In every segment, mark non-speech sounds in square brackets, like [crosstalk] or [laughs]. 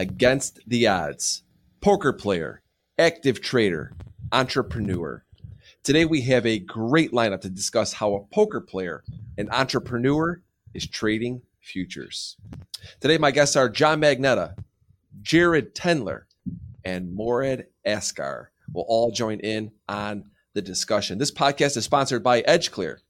against the odds. Poker player, active trader, entrepreneur. Today we have a great lineup to discuss how a poker player and entrepreneur is trading futures. Today my guests are John Magnetta, Jared Tendler, and Morad Askar will all join in on the discussion. This podcast is sponsored by EdgeClear.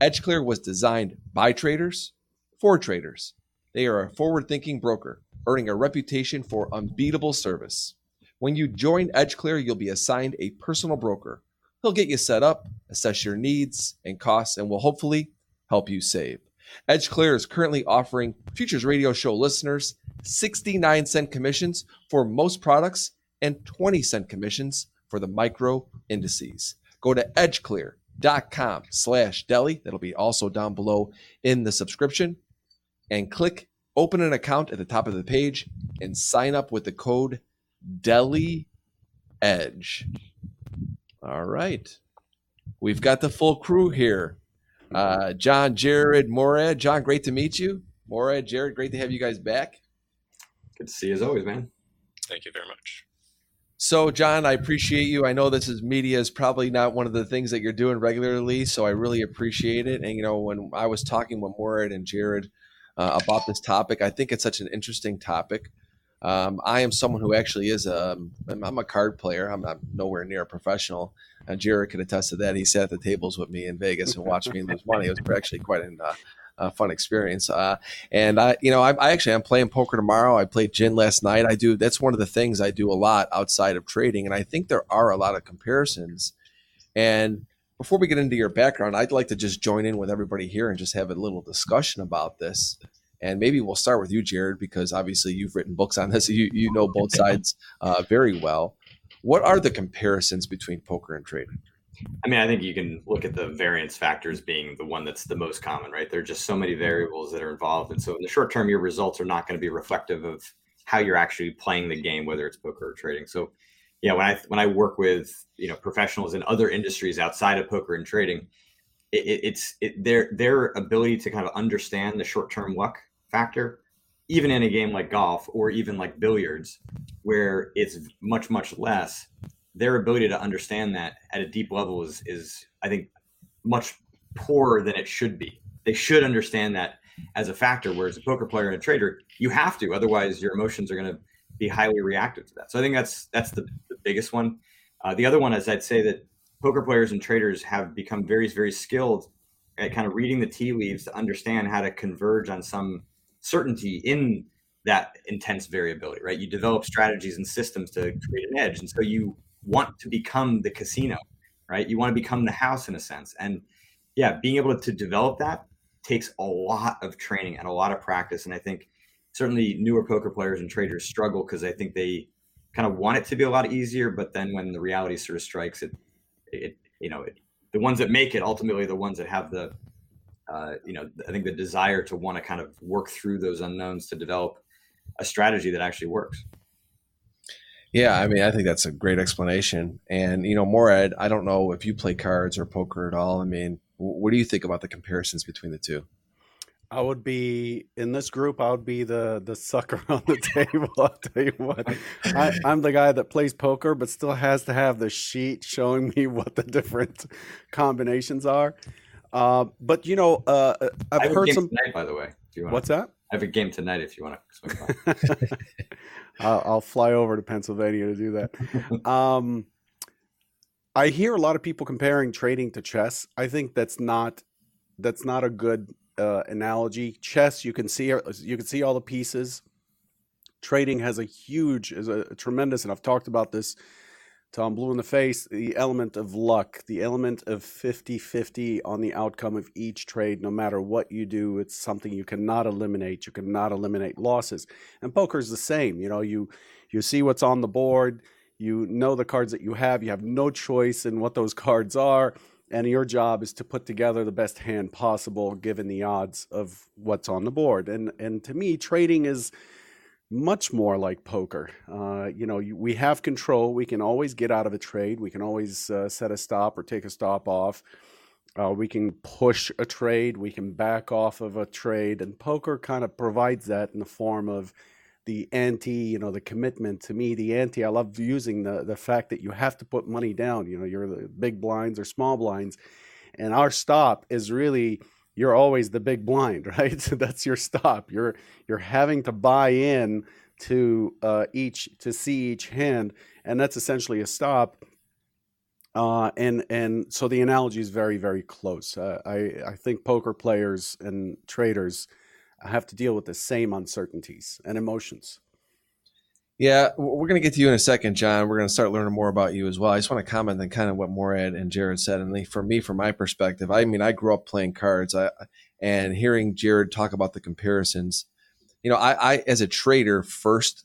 EdgeClear was designed by traders for traders. They are a forward thinking broker, earning a reputation for unbeatable service. When you join EdgeClear, you'll be assigned a personal broker. He'll get you set up, assess your needs and costs, and will hopefully help you save. EdgeClear is currently offering Futures Radio Show listeners 69 cent commissions for most products and 20 cent commissions for the micro indices. Go to edgeclear.com slash deli. That'll be also down below in the subscription. And click open an account at the top of the page and sign up with the code deli edge. All right. We've got the full crew here. Uh, John, Jared, Morad. John, great to meet you. Morad, Jared, great to have you guys back. Good to see you as always, man. Thank you very much. So, John, I appreciate you. I know this is media is probably not one of the things that you're doing regularly, so I really appreciate it. And you know, when I was talking with Morad and Jared uh, about this topic, I think it's such an interesting topic. Um, I am someone who actually is a I'm a card player. I'm not nowhere near a professional. And Jared could attest to that. He sat at the tables with me in Vegas and watched me lose money. It was actually quite an uh, fun experience. Uh, and I, you know, I, I, actually I'm playing poker tomorrow. I played gin last night. I do. That's one of the things I do a lot outside of trading, and I think there are a lot of comparisons. And before we get into your background, I'd like to just join in with everybody here and just have a little discussion about this. And maybe we'll start with you, Jared, because obviously you've written books on this. [laughs] You you know both sides uh, very well. What are the comparisons between poker and trading? I mean, I think you can look at the variance factors being the one that's the most common, right? There are just so many variables that are involved. And so in the short term, your results are not going to be reflective of how you're actually playing the game, whether it's poker or trading. So yeah, when I when I work with you know professionals in other industries outside of poker and trading, it, it's it, their their ability to kind of understand the short term luck factor, even in a game like golf or even like billiards, where it's much much less their ability to understand that at a deep level is is I think much poorer than it should be. They should understand that as a factor. Whereas a poker player and a trader, you have to, otherwise your emotions are going to be highly reactive to that. So I think that's that's the biggest one. Uh, the other one is I'd say that poker players and traders have become very very skilled at kind of reading the tea leaves to understand how to converge on some certainty in that intense variability. Right, you develop strategies and systems to create an edge, and so you want to become the casino, right? You want to become the house in a sense. And yeah, being able to develop that takes a lot of training and a lot of practice. And I think certainly newer poker players and traders struggle because I think they kind of want it to be a lot easier, but then when the reality sort of strikes, it, it you know, it, the ones that make it ultimately the ones that have the, uh, you know, I think the desire to want to kind of work through those unknowns to develop a strategy that actually works. Yeah, I mean, I think that's a great explanation. And you know, Morad, I don't know if you play cards or poker at all. I mean, what do you think about the comparisons between the two? I would be in this group. I would be the the sucker [laughs] on the table. I'll tell you what, I, am [laughs] the guy that plays poker, but still has to have the sheet showing me [laughs] what the different combinations are. Uh, but you know, uh, uh I've heard some. Tonight, by the way, what's that? I have a game tonight if you want to. I'll, I'll, fly over to Pennsylvania to do that. Um, I hear a lot of people comparing trading to chess. I think that's not that's not a good uh, analogy. Chess, you can see you can see all the pieces. Trading has a huge, is a, a tremendous, and I've talked about this Tom Blue in the face, the element of luck, the element of 50 50 on the outcome of each trade, no matter what you do, it's something you cannot eliminate. You cannot eliminate losses. And poker is the same. You know, you, you see what's on the board, you know the cards that you have, you have no choice in what those [laughs] cards are. And your job is to put together the best hand possible given the odds of what's on the board. And, and to me, trading is much more like poker. Uh, you know, you, we have control. We can always get out of a trade. We can always uh, set a stop or take a stop off. Uh, we can push a trade. We can back off of a trade. And poker kind of provides that in the form of the ante, you know, the commitment to me, the ante. I love using the the fact that you have to put money down. You know, you're the big blinds or small blinds, and our stop is really you're always the big blind, [laughs] right? So that's your stop. You're you're having to buy in to uh, each to see each hand, and that's essentially a stop. Uh, and and so the analogy is very very close. Uh, I I think poker players and traders have to deal with the same uncertainties and emotions. Yeah, we're going to get to you in a second, John. We're going to start learning more about you as well. I just want to comment on kind of what Morad and Jared said. And for me, from my perspective, I mean, I grew up playing cards, I, and hearing Jared talk about the comparisons. You know, I, I as a trader first,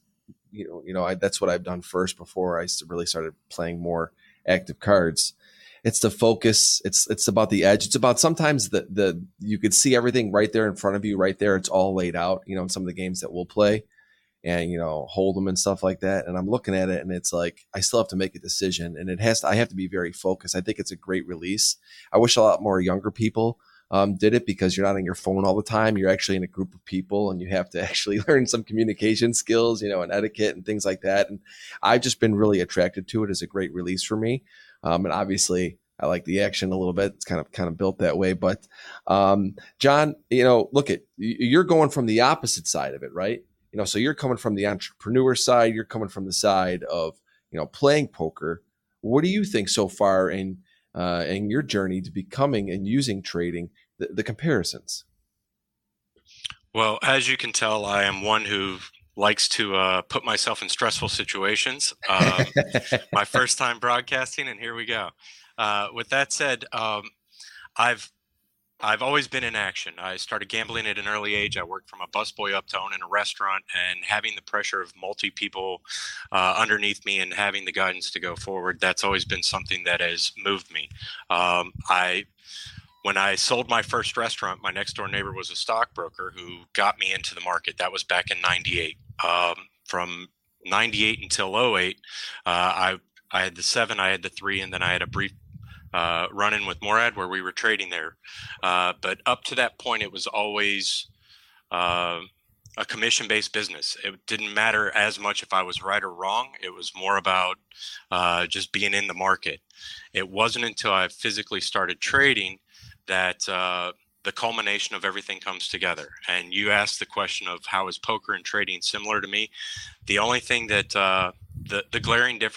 you know, you know, I, that's what I've done first before I really started playing more active cards. It's the focus. It's it's about the edge. It's about sometimes the the you could see everything right there in front of you, right there. It's all laid out. You know, in some of the games that we'll play, and you know, hold 'em and stuff like that. And I'm looking at it, and it's like I still have to make a decision, and it has to. I have to be very focused. I think it's a great release. I wish a lot more younger people um, did it because you're not on your phone all the time. You're actually in a group of people and you have to [laughs] actually learn some communication skills, you know, and etiquette and things like that. And I've just been really attracted to it as a great release for me. Um, and obviously, I like the action a little bit. It's kind of kind of built that way. But um, John, you know, look at you're going from the opposite side of it, right? You know, so you're coming from the entrepreneur side. You're coming from the side of you know playing poker. What do you think so far in uh, in your journey to becoming and using trading the, the comparisons? Well, as you can tell, I am one who likes to uh, put myself in stressful situations. Um, [laughs] my first time broadcasting, and here we go. Uh, with that said, um, I've I've always been in action. I started gambling at an early age. I worked from a busboy up to owning a restaurant, and having the pressure of multi people uh, underneath me and having the guidance to go forward. That's always been something that has moved me. Um, I when I sold my first restaurant, my next door neighbor was a stockbroker who got me into the market. That was back in '98. Um, from '98 until 08, uh, I I had the seven, I had the three, and then I had a brief uh, run in with Morad where we were trading there. Uh, but up to that point, it was always uh, a commission based business. It didn't matter as much if I was right or wrong. It was more about uh, just being in the market. It wasn't until I physically started trading that uh, the culmination of everything comes together. And you asked the question of how is poker and trading similar to me? The only thing that uh, the the glaring difference